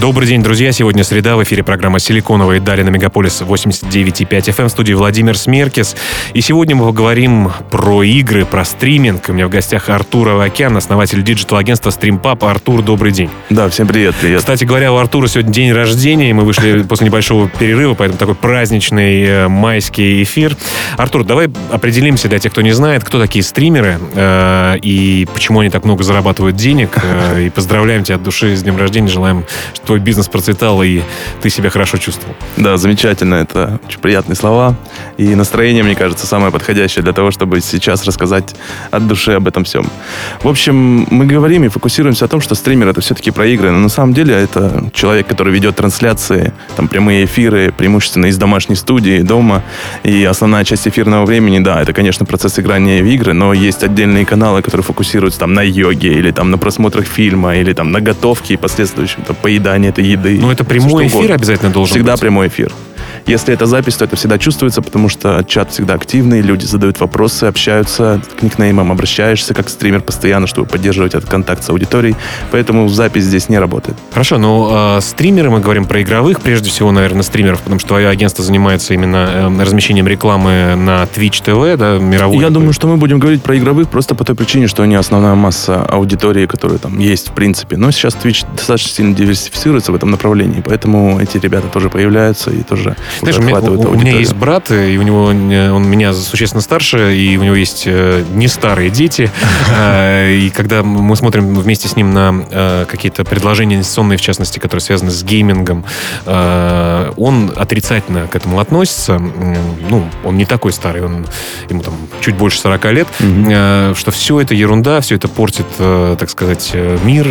Добрый день, друзья. Сегодня среда. В эфире программа «Силиконовые дали» на Мегаполис 89,5 FM в студии Владимир Смеркис. И сегодня мы поговорим про игры, про стриминг. У меня в гостях Артур Авакян, основатель диджитал-агентства StreamPub. Артур, добрый день. Да, всем привет, привет. Кстати говоря, у Артура сегодня день рождения, и мы вышли после небольшого перерыва, поэтому такой праздничный э, майский эфир. Артур, давай определимся для тех, кто не знает, кто такие стримеры э, и почему они так много зарабатывают денег. Э, и поздравляем тебя от души с днем рождения, желаем, твой бизнес процветал, и ты себя хорошо чувствовал. Да, замечательно. Это очень приятные слова. И настроение, мне кажется, самое подходящее для того, чтобы сейчас рассказать от души об этом всем. В общем, мы говорим и фокусируемся о том, что стример это все-таки про игры. Но на самом деле это человек, который ведет трансляции, там прямые эфиры, преимущественно из домашней студии, дома. И основная часть эфирного времени, да, это, конечно, процесс играния в игры, но есть отдельные каналы, которые фокусируются там на йоге, или там на просмотрах фильма, или там на готовке и последующем там, поедании поедание этой еды. Ну, это прямой эфир обязательно должен Всегда быть. прямой эфир. Если это запись, то это всегда чувствуется, потому что чат всегда активный, люди задают вопросы, общаются, к никнеймам обращаешься как стример постоянно, чтобы поддерживать этот контакт с аудиторией. Поэтому запись здесь не работает. Хорошо, но ну, э, стримеры, мы говорим про игровых, прежде всего, наверное, стримеров, потому что твое агентство занимается именно э, размещением рекламы на Twitch TV, да, мировой. Я думаю, что мы будем говорить про игровых просто по той причине, что они основная масса аудитории, которая там есть в принципе. Но сейчас Twitch достаточно сильно диверсифицируется в этом направлении, поэтому эти ребята тоже появляются и тоже знаешь, у, меня, у, у меня есть брат, и у него он меня существенно старше, и у него есть э, не старые дети. Э, и когда мы смотрим вместе с ним на э, какие-то предложения инвестиционные, в частности, которые связаны с геймингом, он отрицательно к этому относится. Ну, он не такой старый, он ему там чуть больше 40 лет, что все это ерунда, все это портит, так сказать, мир.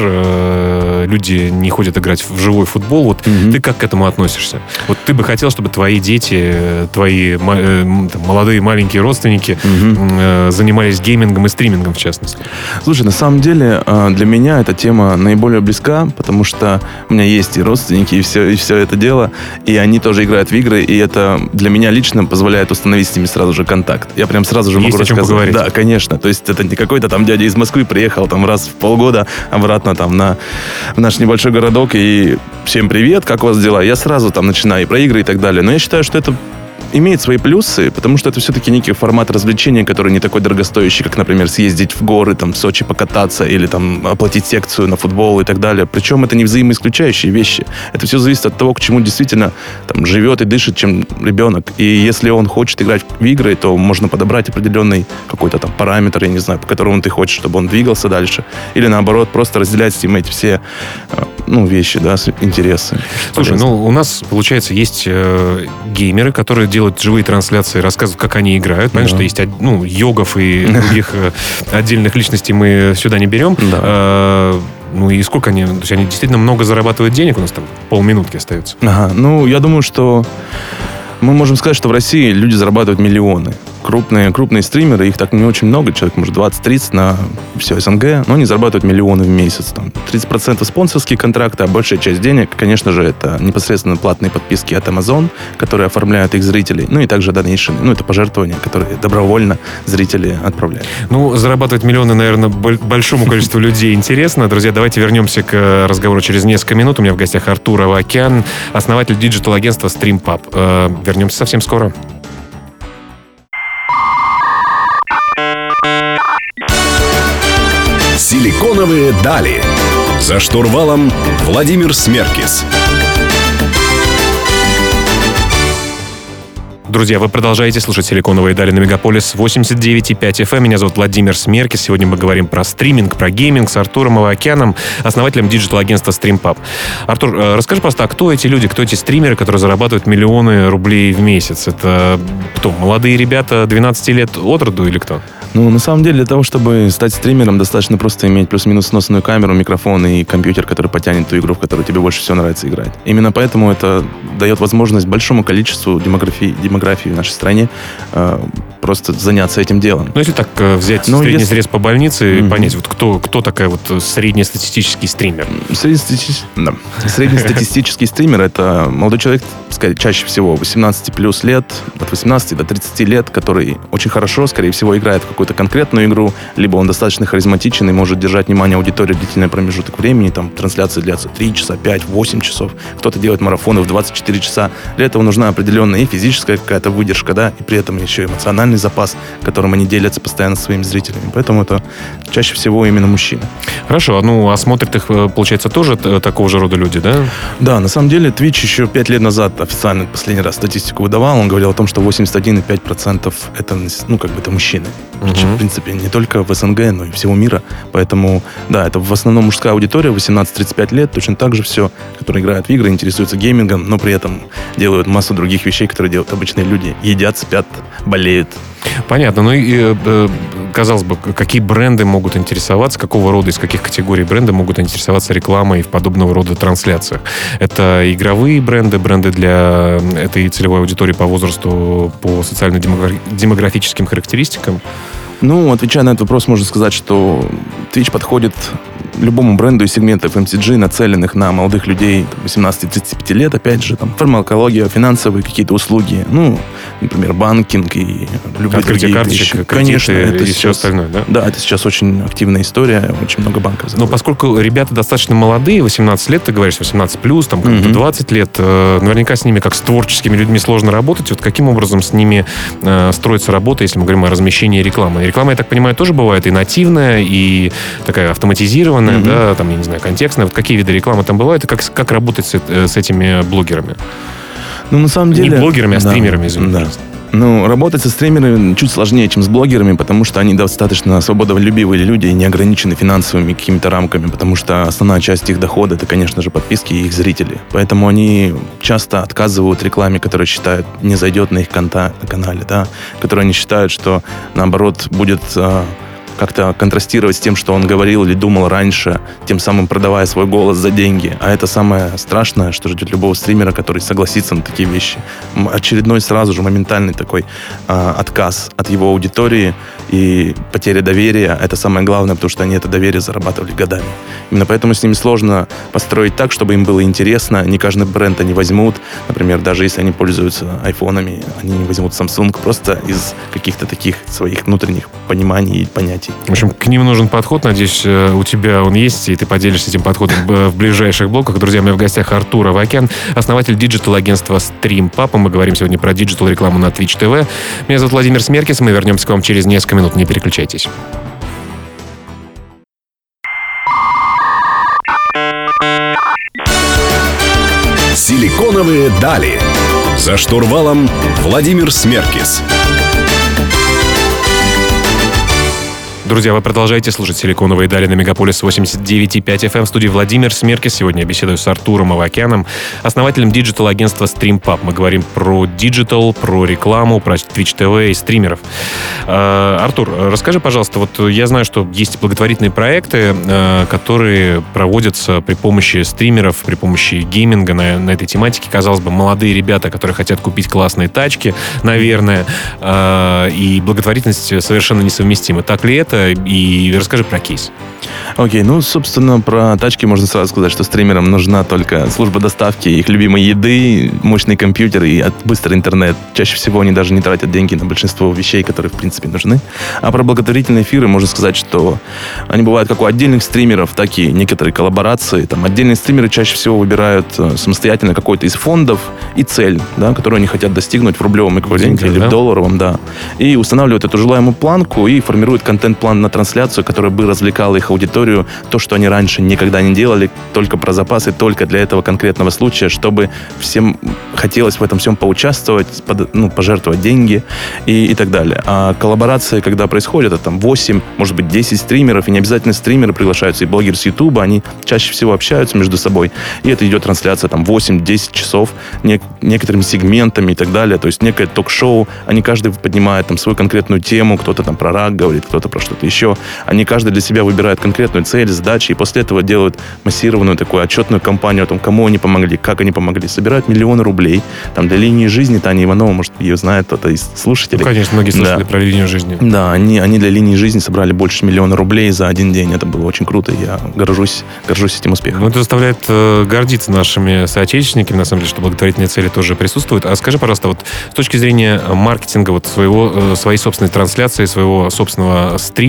Люди не ходят играть в живой футбол. Вот ты как к этому относишься? Вот ты бы хотел, чтобы твои дети, твои э, там, молодые маленькие родственники угу. занимались геймингом и стримингом, в частности? Слушай, на самом деле э, для меня эта тема наиболее близка, потому что у меня есть и родственники, и все, и все это дело, и они тоже играют в игры, и это для меня лично позволяет установить с ними сразу же контакт. Я прям сразу же есть могу рассказать. Поговорить. Да, конечно. То есть это не какой-то там дядя из Москвы приехал там раз в полгода обратно там на в наш небольшой городок и всем привет, как у вас дела? Я сразу там начинаю и про игры и так далее. Но я считаю, что это имеет свои плюсы, потому что это все-таки некий формат развлечения, который не такой дорогостоящий, как, например, съездить в горы, там, в Сочи покататься или там оплатить секцию на футбол и так далее. Причем это не взаимоисключающие вещи. Это все зависит от того, к чему действительно там живет и дышит, чем ребенок. И если он хочет играть в игры, то можно подобрать определенный какой-то там параметр, я не знаю, по которому ты хочешь, чтобы он двигался дальше. Или наоборот, просто разделять с ним эти все э, ну, вещи, да, интересы. Слушай, Полезно. ну, у нас, получается, есть э, геймеры, которые делают живые трансляции, рассказывают, как они играют. Понятно, да. что есть ну, йогов и других э, отдельных личностей мы сюда не берем. Да. А, ну и сколько они? То есть они действительно много зарабатывают денег, у нас там полминутки остается. Ага, ну я думаю, что мы можем сказать, что в России люди зарабатывают миллионы крупные, крупные стримеры, их так не очень много, человек, может, 20-30 на все СНГ, но они зарабатывают миллионы в месяц. Там, 30% спонсорские контракты, а большая часть денег, конечно же, это непосредственно платные подписки от Amazon, которые оформляют их зрителей, ну и также донейшены, ну это пожертвования, которые добровольно зрители отправляют. Ну, зарабатывать миллионы, наверное, большому количеству людей интересно. Друзья, давайте вернемся к разговору через несколько минут. У меня в гостях Артур Авакян, основатель диджитал-агентства StreamPub. Э, вернемся совсем скоро. Силиконовые дали. За штурвалом Владимир Смеркис. Друзья, вы продолжаете слушать «Силиконовые дали» на Мегаполис 89,5 FM. Меня зовут Владимир Смеркис. Сегодня мы говорим про стриминг, про гейминг с Артуром Авакяном, основателем диджитал-агентства StreamPub. Артур, э, расскажи просто, а кто эти люди, кто эти стримеры, которые зарабатывают миллионы рублей в месяц? Это кто, молодые ребята 12 лет от роду или кто? Ну, на самом деле, для того, чтобы стать стримером, достаточно просто иметь плюс-минус сносную камеру, микрофон и компьютер, который потянет ту игру, в которую тебе больше всего нравится играть. Именно поэтому это дает возможность большому количеству демографии, демографии в нашей стране э, просто заняться этим делом. Ну, если так э, взять ну, средний если... срез по больнице и mm-hmm. понять, вот кто, кто такая вот среднестатистический стример? Среднестатистический, да. Среднестатистический стример — это молодой человек, сказать, чаще всего 18 плюс лет, от 18 до 30 лет, который очень хорошо, скорее всего, играет в какую-то конкретную игру, либо он достаточно харизматичен и может держать внимание аудитории длительный промежуток времени, там трансляции длятся 3 часа, 5, 8 часов, кто-то делает марафоны в 24 часа. Для этого нужна определенная и физическая какая-то выдержка, да, и при этом еще эмоциональный запас, которым они делятся постоянно со своими зрителями. Поэтому это чаще всего именно мужчины. Хорошо, ну а смотрят их, э, получается, тоже такого же рода люди, да? Да, на самом деле Twitch еще 5 лет назад официально последний раз статистику выдавал, он говорил о том, что 81,5% это, ну, как бы это мужчины. Угу. В принципе, не только в СНГ, но и всего мира. Поэтому, да, это в основном мужская аудитория, 18-35 лет, точно так же все, которые играют в игры, интересуются геймингом, но при этом делают массу других вещей, которые делают обычные люди. Едят, спят, болеют. Понятно. Ну и, э, э, казалось бы, какие бренды могут интересоваться, какого рода, из каких категорий бренды могут интересоваться рекламой в подобного рода трансляциях? Это игровые бренды, бренды для этой целевой аудитории по возрасту, по социально-демографическим характеристикам? Ну, отвечая на этот вопрос, можно сказать, что Twitch подходит любому бренду из сегментов MCG, нацеленных на молодых людей 18-35 лет, опять же, там, фармакология, финансовые какие-то услуги, ну, например, банкинг и любые Открытие другие карточек, вещи. Конечно, это и сейчас, все остальное, да? Да, это сейчас очень активная история, очень много банков. Но поскольку ребята достаточно молодые, 18 лет, ты говоришь, 18 плюс, там, mm-hmm. 20 лет, э, наверняка с ними, как с творческими людьми, сложно работать. Вот каким образом с ними э, строится работа, если мы говорим о размещении рекламы? Реклама, я так понимаю, тоже бывает и нативная, и такая автоматизированная, рекламная, mm-hmm. да, там, я не знаю, контекстная. Вот какие виды рекламы там бывают, и как, как работать с, э, с этими блогерами? Ну, на самом деле... Не блогерами, а да, стримерами, извините. Да. Ну, работать со стримерами чуть сложнее, чем с блогерами, потому что они достаточно свободолюбивые люди и не ограничены финансовыми какими-то рамками, потому что основная часть их дохода это, конечно же, подписки и их зрители. Поэтому они часто отказывают рекламе, которая считают не зайдет на их конта, на канале, да, которую они считают, что наоборот будет а, как-то контрастировать с тем, что он говорил или думал раньше, тем самым продавая свой голос за деньги. А это самое страшное, что ждет любого стримера, который согласится на такие вещи. Очередной сразу же моментальный такой э, отказ от его аудитории и потеря доверия. Это самое главное, потому что они это доверие зарабатывали годами. Именно поэтому с ними сложно построить так, чтобы им было интересно. Не каждый бренд они возьмут. Например, даже если они пользуются айфонами, они не возьмут Samsung просто из каких-то таких своих внутренних пониманий и понятий В общем, к ним нужен подход. Надеюсь, э, у тебя он есть, и ты поделишься этим подходом в ближайших блоках. Друзья, у в гостях Артур Авакян, основатель диджитал-агентства StreamPub. Мы говорим сегодня про диджитал-рекламу на Twitch TV. Меня зовут Владимир Смеркис. Мы вернемся к вам через несколько минут. Не переключайтесь. Силиконовые дали. За штурвалом Владимир Смеркис. Друзья, вы продолжаете слушать «Силиконовые дали» на Мегаполис 89.5 FM. В студии Владимир Смеркис. Сегодня я беседую с Артуром Авакяном, основателем диджитал-агентства StreamPub. Мы говорим про диджитал, про рекламу, про Twitch TV и стримеров. Э, Артур, расскажи, пожалуйста, вот я знаю, что есть благотворительные проекты, э, которые проводятся при помощи стримеров, при помощи гейминга на, на этой тематике. Казалось бы, молодые ребята, которые хотят купить классные тачки, наверное, э, и благотворительность совершенно несовместимы. Так ли это? Это и расскажи про кейс. Окей, okay, ну, собственно, про тачки можно сразу сказать, что стримерам нужна только служба доставки их любимой еды, мощный компьютер и быстрый интернет. Чаще всего они даже не тратят деньги на большинство вещей, которые, в принципе, нужны. А про благотворительные эфиры можно сказать, что они бывают как у отдельных стримеров, так и некоторые коллаборации. Там отдельные стримеры чаще всего выбирают э, самостоятельно какой-то из фондов и цель, да, которую они хотят достигнуть в рублевом эквиваленте или да? в долларовом, да. И устанавливают эту желаемую планку и формируют контент-план план на трансляцию, которая бы развлекала их аудиторию, то, что они раньше никогда не делали, только про запасы, только для этого конкретного случая, чтобы всем хотелось в этом всем поучаствовать, под, ну, пожертвовать деньги и, и так далее. А коллаборации, когда происходят, это там 8, может быть, 10 стримеров, и не обязательно стримеры приглашаются, и блогеры с Ютуба, они чаще всего общаются между собой, и это идет трансляция там 8-10 часов не, некоторыми сегментами и так далее, то есть некое ток-шоу, они каждый поднимает там свою конкретную тему, кто-то там про рак говорит, кто-то про что-то еще, они каждый для себя выбирает конкретную цель, задачи, и после этого делают массированную такую отчетную кампанию о том, кому они помогли, как они помогли, собирают миллионы рублей, там для линии жизни Таня Иванова, может, ее знает кто-то из слушателей. Ну, конечно, многие слышали да. про линию жизни. Да, они, они для линии жизни собрали больше миллиона рублей за один день, это было очень круто, я горжусь, горжусь этим успехом. Ну, это заставляет э, гордиться нашими соотечественниками, на самом деле, что благотворительные цели тоже присутствуют. А скажи, пожалуйста, вот с точки зрения маркетинга вот своего, э, своей собственной трансляции, своего собственного стрима,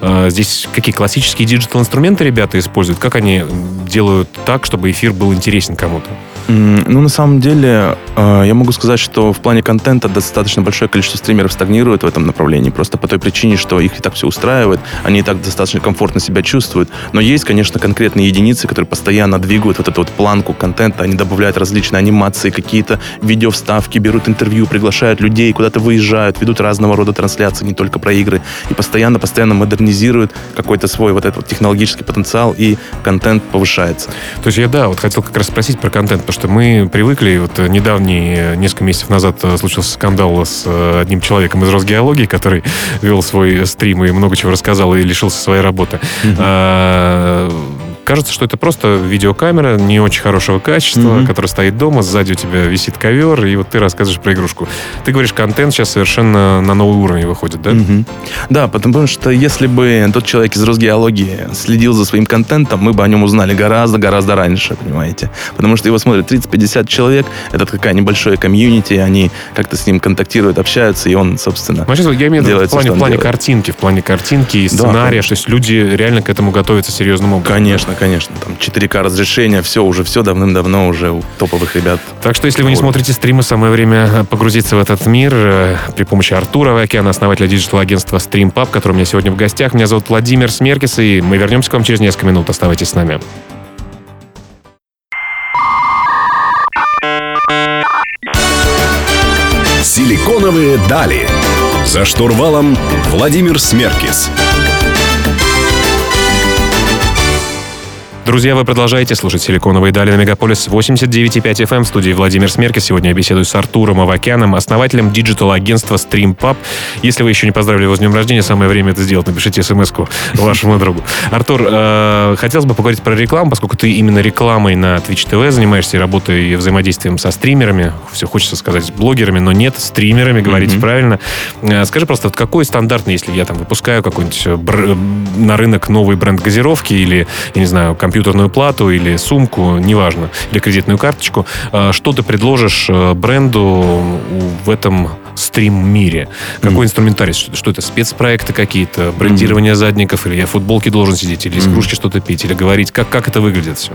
э, здесь какие классические диджитал-инструменты ребята используют? Как они делают так, чтобы эфир был интересен кому-то? Ну, на самом деле, э, я могу сказать, что в плане контента достаточно большое количество стримеров стагнирует в этом направлении, просто по той причине, что их и так все устраивает, они и так достаточно комфортно себя чувствуют. Но есть, конечно, конкретные единицы, которые постоянно двигают вот эту вот планку контента, они добавляют различные анимации, какие-то видеовставки, берут интервью, приглашают людей, куда-то выезжают, ведут разного рода трансляции, не только про игры, и постоянно-постоянно модернизируют какой-то свой вот этот технологический потенциал, и контент повышается. То есть я, да, вот хотел как раз спросить про контент, потому что мы привыкли, вот недавний, несколько месяцев назад э, случился скандал с э, одним человеком из Росгеологии, который вел свой стрим и много чего рассказал и лишился своей работы. Mm-hmm. Кажется, что это просто видеокамера не очень хорошего качества, mm-hmm. которая стоит дома, сзади у тебя висит ковер, и вот ты рассказываешь про игрушку. Ты говоришь, контент сейчас совершенно на новый уровень выходит, да? Mm-hmm. Да, потому что если бы тот человек из Росгеологии следил за своим контентом, мы бы о нем узнали гораздо-гораздо раньше, понимаете? Потому что его смотрят 30-50 человек, это какая небольшое комьюнити, они как-то с ним контактируют, общаются, и он, собственно, ну, Я имею в виду в плане, в плане картинки, в плане картинки и сценария, да, то есть люди реально к этому готовятся серьезным образом. Конечно, конечно. Там 4К разрешение, все уже, все давным-давно уже у топовых ребят. Так что, если вы не смотрите стримы, самое время погрузиться в этот мир э, при помощи Артура Авакяна, основателя диджитал-агентства StreamPub, который у меня сегодня в гостях. Меня зовут Владимир Смеркис, и мы вернемся к вам через несколько минут. Оставайтесь с нами. Силиконовые дали. За штурвалом Владимир Смеркис. Друзья, вы продолжаете слушать «Силиконовые дали» на Мегаполис 89.5 FM эм в студии Владимир Смеркис. Сегодня я беседую с Артуром Авакяном, основателем диджитал-агентства StreamPub. Если вы еще не поздравили его с днем рождения, самое время это сделать. Напишите смс-ку вашему другу. Артур, э, хотелось бы поговорить про рекламу, поскольку ты именно рекламой на Twitch TV занимаешься и работой и взаимодействием со стримерами. Все хочется сказать с блогерами, но нет, стримерами, говорите mm-hmm. правильно. Э, скажи просто, вот какой стандартный, если я там выпускаю какой-нибудь э, бр- на рынок новый бренд газировки или, я не знаю, компьютер компьютерную плату или сумку, неважно, или кредитную карточку, э, что ты предложишь э, бренду в этом стрим-мире? Какой mm. инструментарий? Что это, спецпроекты какие-то, брендирование mm. задников, или я в футболке должен сидеть, или из mm. кружки что-то пить, или говорить? Как, как это выглядит все?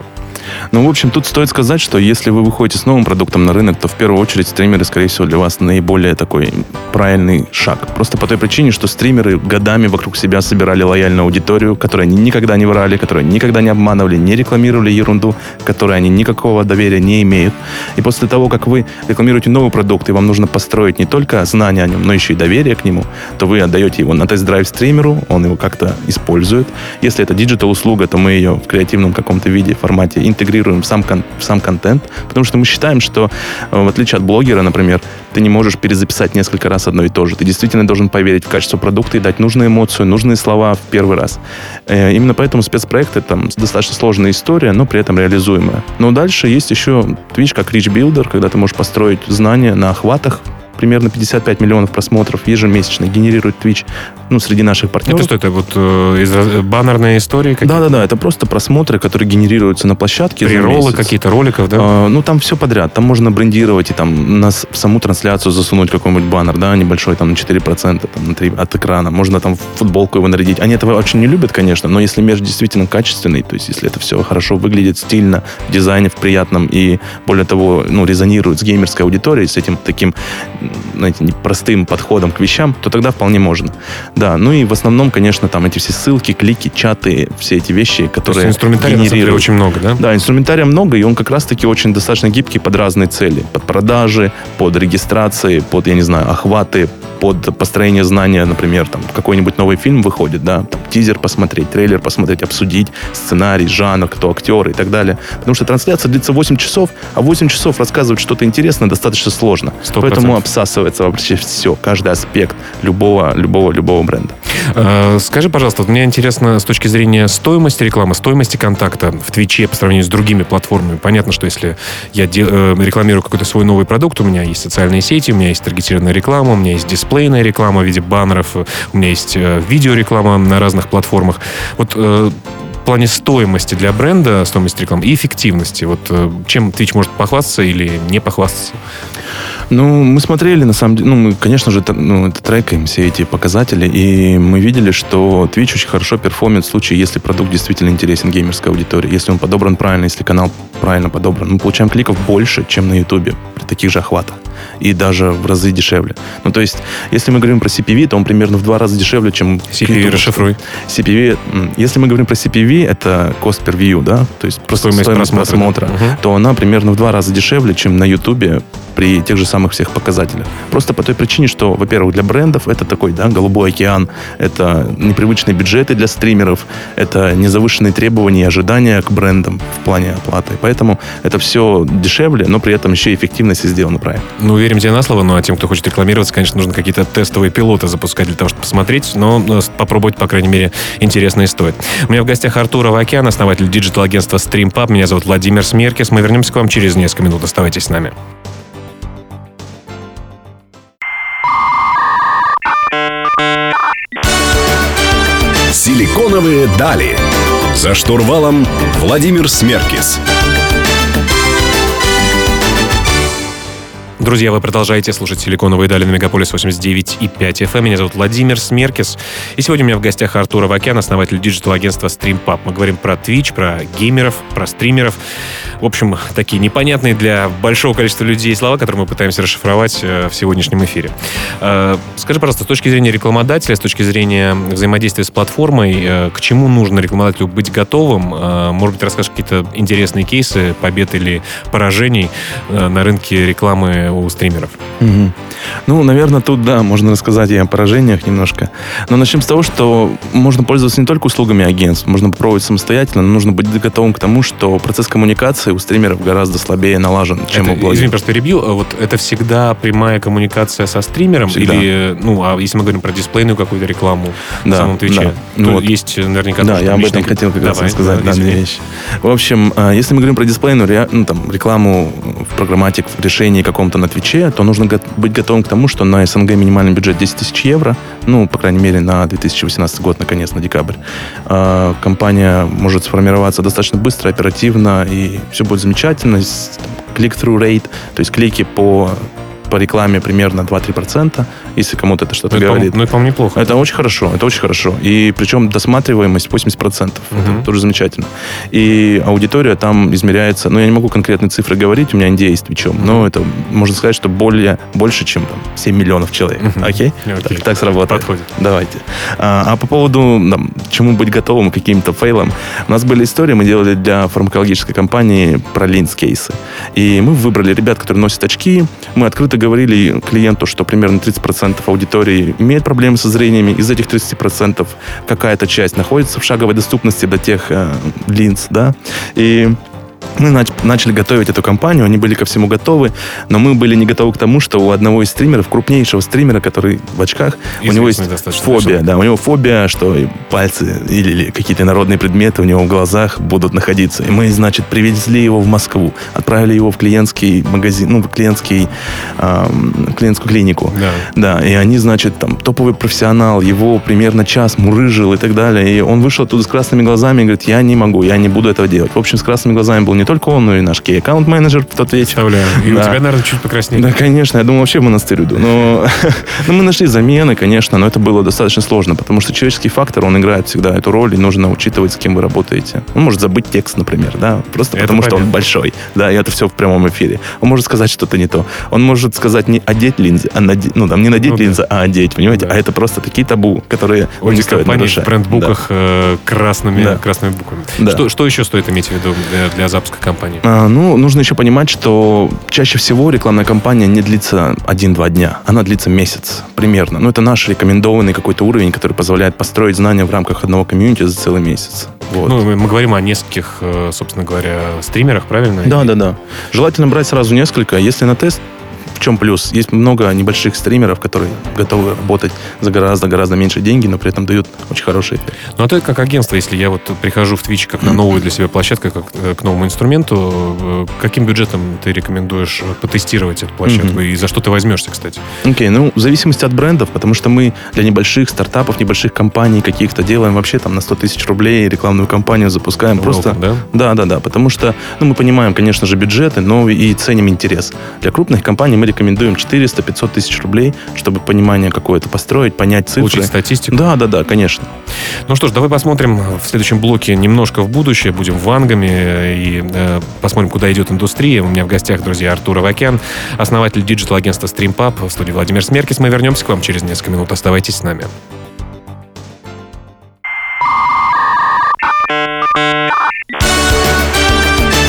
Ну, в общем, тут стоит сказать, что если вы выходите с новым продуктом на рынок, то в первую очередь стримеры, скорее всего, для вас наиболее такой правильный шаг. Просто по той причине, что стримеры годами вокруг себя собирали лояльную аудиторию, которую они никогда не врали, которую никогда не обманывали, не рекламировали ерунду, которой они никакого доверия не имеют. И после того, как вы рекламируете новый продукт, и вам нужно построить не только знания о нем, но еще и доверие к нему, то вы отдаете его на тест-драйв стримеру, он его как-то использует. Если это диджитал-услуга, то мы ее в креативном каком-то виде, формате интегрируем в сам, кон- в сам контент, потому что мы считаем, что э, в отличие от блогера, например, ты не можешь перезаписать несколько раз одно и то же. Ты действительно должен поверить в качество продукта и дать нужную эмоцию, нужные слова в первый раз. Э, именно поэтому спецпроекты там достаточно сложная история, но при этом реализуемая. Но дальше есть еще Twitch как Rich Builder, когда ты можешь построить знания на охватах, примерно 55 миллионов просмотров ежемесячно генерирует Twitch ну, среди наших партнеров. Это что, это вот э, из, э, баннерные истории Да-да-да, это просто просмотры, которые генерируются на площадке Приролы какие-то, роликов, да? А, ну, там все подряд. Там можно брендировать и там на саму трансляцию засунуть какой-нибудь баннер, да, небольшой, там, на 4%, там, на 3, от экрана. Можно там футболку его нарядить. Они этого очень не любят, конечно, но если меж действительно качественный, то есть если это все хорошо выглядит, стильно, в дизайне, в приятном и, более того, ну, резонирует с геймерской аудиторией, с этим таким знаете, простым подходом к вещам, то тогда вполне можно. Да, ну и в основном, конечно, там эти все ссылки, клики, чаты, все эти вещи, которые То есть инструментария генерируют. очень много, да? Да, инструментария много, и он как раз-таки очень достаточно гибкий под разные цели. Под продажи, под регистрации, под, я не знаю, охваты, под построение знания, например, там какой-нибудь новый фильм выходит, да, там, тизер посмотреть, трейлер посмотреть, обсудить сценарий, жанр, кто актер и так далее. Потому что трансляция длится 8 часов, а 8 часов рассказывать что-то интересное достаточно сложно. 100%. Поэтому обсасывается вообще все, каждый аспект любого, любого, любого бренда. А, скажи, пожалуйста, вот мне интересно с точки зрения стоимости рекламы, стоимости контакта в Твиче по сравнению с другими платформами. Понятно, что если я э, рекламирую какой-то свой новый продукт, у меня есть социальные сети, у меня есть таргетированная реклама, у меня есть дисплейная реклама в виде баннеров, у меня есть э, видеореклама на разных платформах. Вот э, в плане стоимости для бренда, стоимости рекламы и эффективности. Вот чем Twitch может похвастаться или не похвастаться? Ну, мы смотрели, на самом деле, ну, мы, конечно же, ну, это трекаем все эти показатели, и мы видели, что Twitch очень хорошо перформит в случае, если продукт действительно интересен геймерской аудитории, если он подобран правильно, если канал правильно подобран. Мы получаем кликов больше, чем на YouTube при таких же охватах, и даже в разы дешевле. Ну, то есть, если мы говорим про CPV, то он примерно в два раза дешевле, чем... CPV расшифруй. CPV, если мы говорим про CPV, это cost per view, да, то есть просто стоимость, стоимость просмотра, просмотра угу. то она примерно в два раза дешевле, чем на YouTube при тех же самых всех показателях. Просто по той причине, что, во-первых, для брендов это такой, да, голубой океан, это непривычные бюджеты для стримеров, это незавышенные требования и ожидания к брендам в плане оплаты. Поэтому это все дешевле, но при этом еще и эффективность сделана правильно. Ну, верим тебе на слово, ну, а тем, кто хочет рекламироваться, конечно, нужно какие-то тестовые пилоты запускать для того, чтобы посмотреть, но э, попробовать, по крайней мере, интересно и стоит. У меня в гостях Артур Авакян, основатель диджитал-агентства StreamPub. Меня зовут Владимир Смеркис. Мы вернемся к вам через несколько минут. Оставайтесь с нами. Силиконовые дали. За штурвалом Владимир Смеркис. Друзья, вы продолжаете слушать «Силиконовые дали» на Мегаполис 89.5 FM. Меня зовут Владимир Смеркис. И сегодня у меня в гостях Артур Авакян, основатель диджитал-агентства StreamPub. Мы говорим про Twitch, про геймеров, про стримеров. В общем, такие непонятные для большого количества людей слова, которые мы пытаемся расшифровать э, в сегодняшнем эфире. Э, скажи, пожалуйста, с точки зрения рекламодателя, с точки зрения взаимодействия с платформой, э, к чему нужно рекламодателю быть готовым? Может быть, расскажешь какие-то интересные кейсы побед или поражений на рынке рекламы у стримеров? Угу. Ну, наверное, тут, да, можно рассказать и о поражениях немножко. Но начнем с того, что можно пользоваться не только услугами агентств, можно попробовать самостоятельно, но нужно быть готовым к тому, что процесс коммуникации у стримеров гораздо слабее налажен, чем это, у блогеров. Извини, просто перебью. А вот это всегда прямая коммуникация со стримером? Всегда. Или, ну, а если мы говорим про дисплейную какую-то рекламу да, на самом Твиче, да. ну, вот. есть наверняка... Да, я об этом хотел как раз сказать, да, две вещи. В общем, а, если мы говорим про дисплейную ну, там, рекламу в программатик, в решении каком-то на Твиче, то нужно быть готовым к тому, что на СНГ минимальный бюджет 10 тысяч евро, ну, по крайней мере, на 2018 год, наконец, на декабрь. А, компания может сформироваться достаточно быстро, оперативно, и все будет замечательно. Click-through rate, то есть клики по по рекламе примерно 2-3%, если кому-то это что-то ну, говорит. Ну, это, по-моему, неплохо. Это очень хорошо, это очень хорошо. И причем досматриваемость 80%. Угу. Это тоже замечательно. И аудитория там измеряется, ну, я не могу конкретные цифры говорить, у меня NDA есть Твичом, угу. но это, можно сказать, что более, больше, чем там, 7 миллионов человек. Угу. Окей? Окей? Так, так сработает. Подходит. Давайте. А, а по поводу там, чему быть готовым каким-то фейлам, у нас были истории, мы делали для фармакологической компании про линз-кейсы. И мы выбрали ребят, которые носят очки, мы открыто говорили клиенту, что примерно 30% аудитории имеет проблемы со зрениями. Из этих 30% какая-то часть находится в шаговой доступности до тех э, линз, да. И мы начали готовить эту компанию, они были ко всему готовы, но мы были не готовы к тому, что у одного из стримеров, крупнейшего стримера, который в очках, Известный у него есть фобия, да, у него фобия, что пальцы или, или какие-то народные предметы у него в глазах будут находиться. И мы, значит, привезли его в Москву, отправили его в клиентский магазин, ну, в клиентский, эм, клиентскую клинику. Да. да, и они, значит, там, топовый профессионал, его примерно час мурыжил и так далее. И он вышел оттуда с красными глазами и говорит, я не могу, я не буду этого делать. В общем, с красными глазами был не не только он, но и наш кей-аккаунт-менеджер в тот вечер. Представляю. И да. у тебя, наверное, чуть покраснее. Да, конечно. Я думал, вообще в монастырь иду. Но, но мы нашли замены, конечно, но это было достаточно сложно, потому что человеческий фактор, он играет всегда эту роль, и нужно учитывать, с кем вы работаете. Он может забыть текст, например, да, просто это потому понятно. что он большой. Да, и это все в прямом эфире. Он может сказать что-то не то. Он может сказать не одеть линзы, а надеть, ну, там, не надеть ну, линзы, да. а одеть, понимаете? Да. А это просто такие табу, которые у не стоит нарушать. в брендбуках да. э, красными, да. красными буквами. Да. Что, что еще стоит иметь в виду для, для запуска компании? А, ну, нужно еще понимать, что чаще всего рекламная кампания не длится один-два дня. Она длится месяц примерно. Ну, это наш рекомендованный какой-то уровень, который позволяет построить знания в рамках одного комьюнити за целый месяц. Вот. Ну, мы, мы говорим о нескольких, э, собственно говоря, стримерах, правильно? Да, И... да, да. Желательно брать сразу несколько. Если на тест в чем плюс? Есть много небольших стримеров, которые готовы работать за гораздо-гораздо меньше деньги, но при этом дают очень хороший эффект. Ну, а ты как агентство, если я вот прихожу в Twitch как на новую для себя площадку, как э, к новому инструменту, э, каким бюджетом ты рекомендуешь потестировать эту площадку? Mm-hmm. И за что ты возьмешься, кстати? Окей, okay, ну, в зависимости от брендов, потому что мы для небольших стартапов, небольших компаний каких-то делаем вообще там на 100 тысяч рублей рекламную кампанию запускаем. Welcome, просто... да? Да, да, да, потому что ну, мы понимаем, конечно же, бюджеты, но и ценим интерес. Для крупных компаний мы рекомендуем 400-500 тысяч рублей, чтобы понимание какое-то построить, понять цифры. Получить статистику? Да, да, да, конечно. Ну что ж, давай посмотрим в следующем блоке немножко в будущее. Будем вангами и э, посмотрим, куда идет индустрия. У меня в гостях, друзья, Артур Авакян, основатель digital -агентства StreamPub в студии Владимир Смеркис. Мы вернемся к вам через несколько минут. Оставайтесь с нами.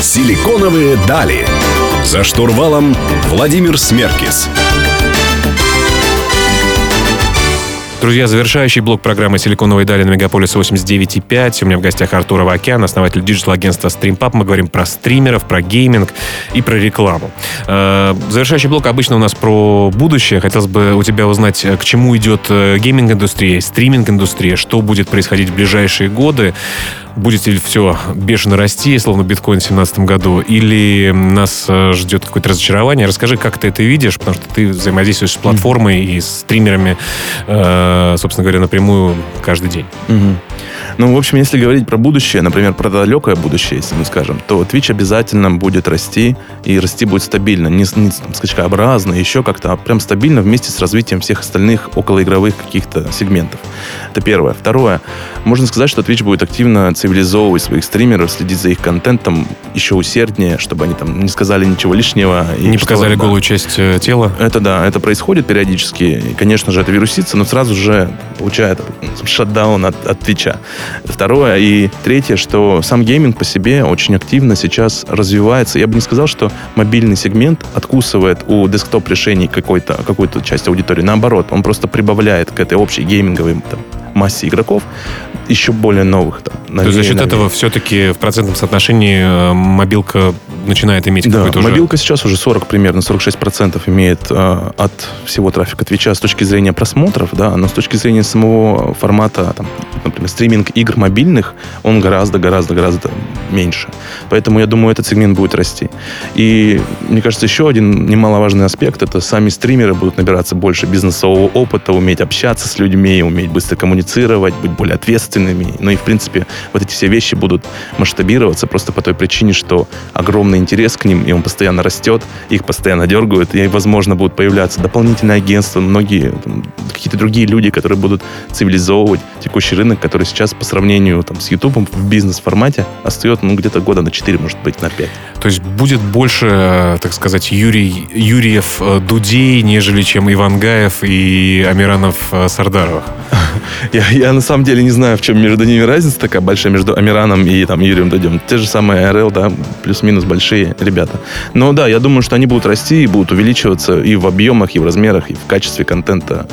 Силиконовые дали. За штурвалом Владимир Смеркис. Друзья, завершающий блок программы «Силиконовые дали» на Мегаполис 89.5. У меня в гостях Артур Авакян, основатель digital -агентства StreamPub. Мы говорим про стримеров, про гейминг и про рекламу. Э, завершающий блок обычно у нас про будущее. Хотелось бы у тебя узнать, к чему идет э, гейминг-индустрия, стриминг-индустрия, что будет происходить в ближайшие годы. Будет ли все бешено расти, словно биткоин в 2017 году, или нас э, ждет какое-то разочарование? Расскажи, как ты это видишь, потому что ты взаимодействуешь с платформой и с стримерами, э, собственно говоря, напрямую каждый день. Mm-hmm. Ну, в общем, если говорить про будущее, например, про далекое будущее, если мы скажем, то Twitch обязательно будет расти, и расти будет стабильно, не, не там, скачкообразно, еще как-то, а прям стабильно вместе с развитием всех остальных околоигровых каких-то сегментов. Это первое. Второе. Можно сказать, что Twitch будет активно цивилизовывать своих стримеров, следить за их контентом еще усерднее, чтобы они там не сказали ничего лишнего. И не показали да. голую часть э, тела. Это да, это происходит периодически. И, конечно же, это вирусится, но сразу же получает shutdown от, от Twitch а. Второе и третье, что сам гейминг по себе очень активно сейчас развивается. Я бы не сказал, что мобильный сегмент откусывает у десктоп-решений какой-то, какую-то часть аудитории. Наоборот, он просто прибавляет к этой общей гейминговой там, массе игроков еще более новых. Там, новее, То есть за счет новее. этого все-таки в процентном соотношении э, мобилка начинает иметь да, какой-то уже... мобилка сейчас уже 40 примерно, 46% имеет э, от всего трафика Твича с точки зрения просмотров, да, но с точки зрения самого формата, там, например, стриминг игр мобильных, он гораздо-гораздо-гораздо меньше. Поэтому я думаю, этот сегмент будет расти. И мне кажется, еще один немаловажный аспект, это сами стримеры будут набираться больше бизнесового опыта, уметь общаться с людьми, уметь быстро коммуницировать, быть более ответственными. Ну и, в принципе, вот эти все вещи будут масштабироваться просто по той причине, что огромный интерес к ним, и он постоянно растет, их постоянно дергают, и, возможно, будут появляться дополнительные агентства, многие какие-то другие люди, которые будут цивилизовывать текущий рынок, который сейчас по сравнению там, с YouTube в бизнес-формате остается ну, где-то года на 4, может быть, на 5. То есть будет больше, так сказать, Юрий, Юрьев э, Дудей, нежели чем Ивангаев и Амиранов э, Сардаровых? Я, я на самом деле не знаю, в чем между ними разница такая большая между Амираном и там Юрием Дудем. Те же самые РЛ, да, плюс-минус большие ребята. Но да, я думаю, что они будут расти и будут увеличиваться и в объемах, и в размерах, и в качестве контента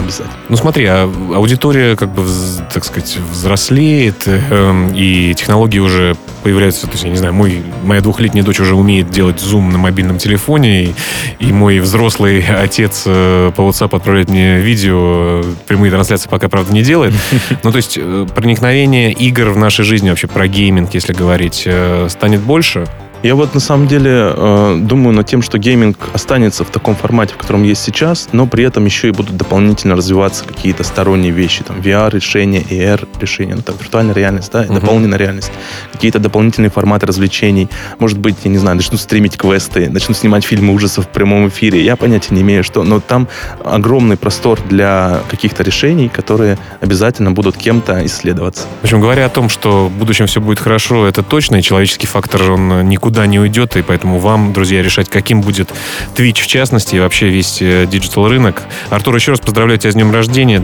обязательно. Ну смотри, а аудитория как бы, так сказать, взрослеет, э, и технологии уже появляются, то есть, я не знаю, мой, моя двухлетняя дочь уже умеет делать зум на мобильном телефоне, и, и мой взрослый отец э, по WhatsApp отправляет мне видео, прямые трансляции пока, правда, не делает. Ну, то есть, э, проникновение игр в нашей жизни, вообще про гейминг, если говорить, э, станет больше? Я вот на самом деле э, думаю над тем, что гейминг останется в таком формате, в котором есть сейчас, но при этом еще и будут дополнительно развиваться какие-то сторонние вещи, там VR-решения, AR-решения, ну, там, виртуальная реальность, да, uh-huh. дополненная реальность, какие-то дополнительные форматы развлечений. Может быть, я не знаю, начнут стримить квесты, начнут снимать фильмы ужасов в прямом эфире. Я понятия не имею, что, но там огромный простор для каких-то решений, которые обязательно будут кем-то исследоваться. В общем, говоря о том, что в будущем все будет хорошо, это точно, и человеческий фактор, он никуда никуда не уйдет, и поэтому вам, друзья, решать, каким будет Twitch в частности, и вообще весь э, digital рынок. Артур, еще раз поздравляю тебя с днем рождения.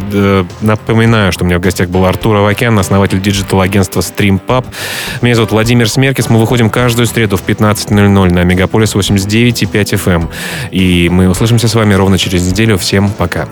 Напоминаю, что у меня в гостях был Артур Авакян, основатель digital агентства StreamPub. Меня зовут Владимир Смеркис. Мы выходим каждую среду в 15.00 на Мегаполис 89.5 FM. И мы услышимся с вами ровно через неделю. Всем пока.